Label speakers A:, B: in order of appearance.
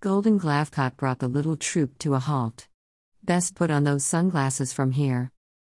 A: Golden Glavcot brought the little troop to a halt. Best put on those sunglasses from here.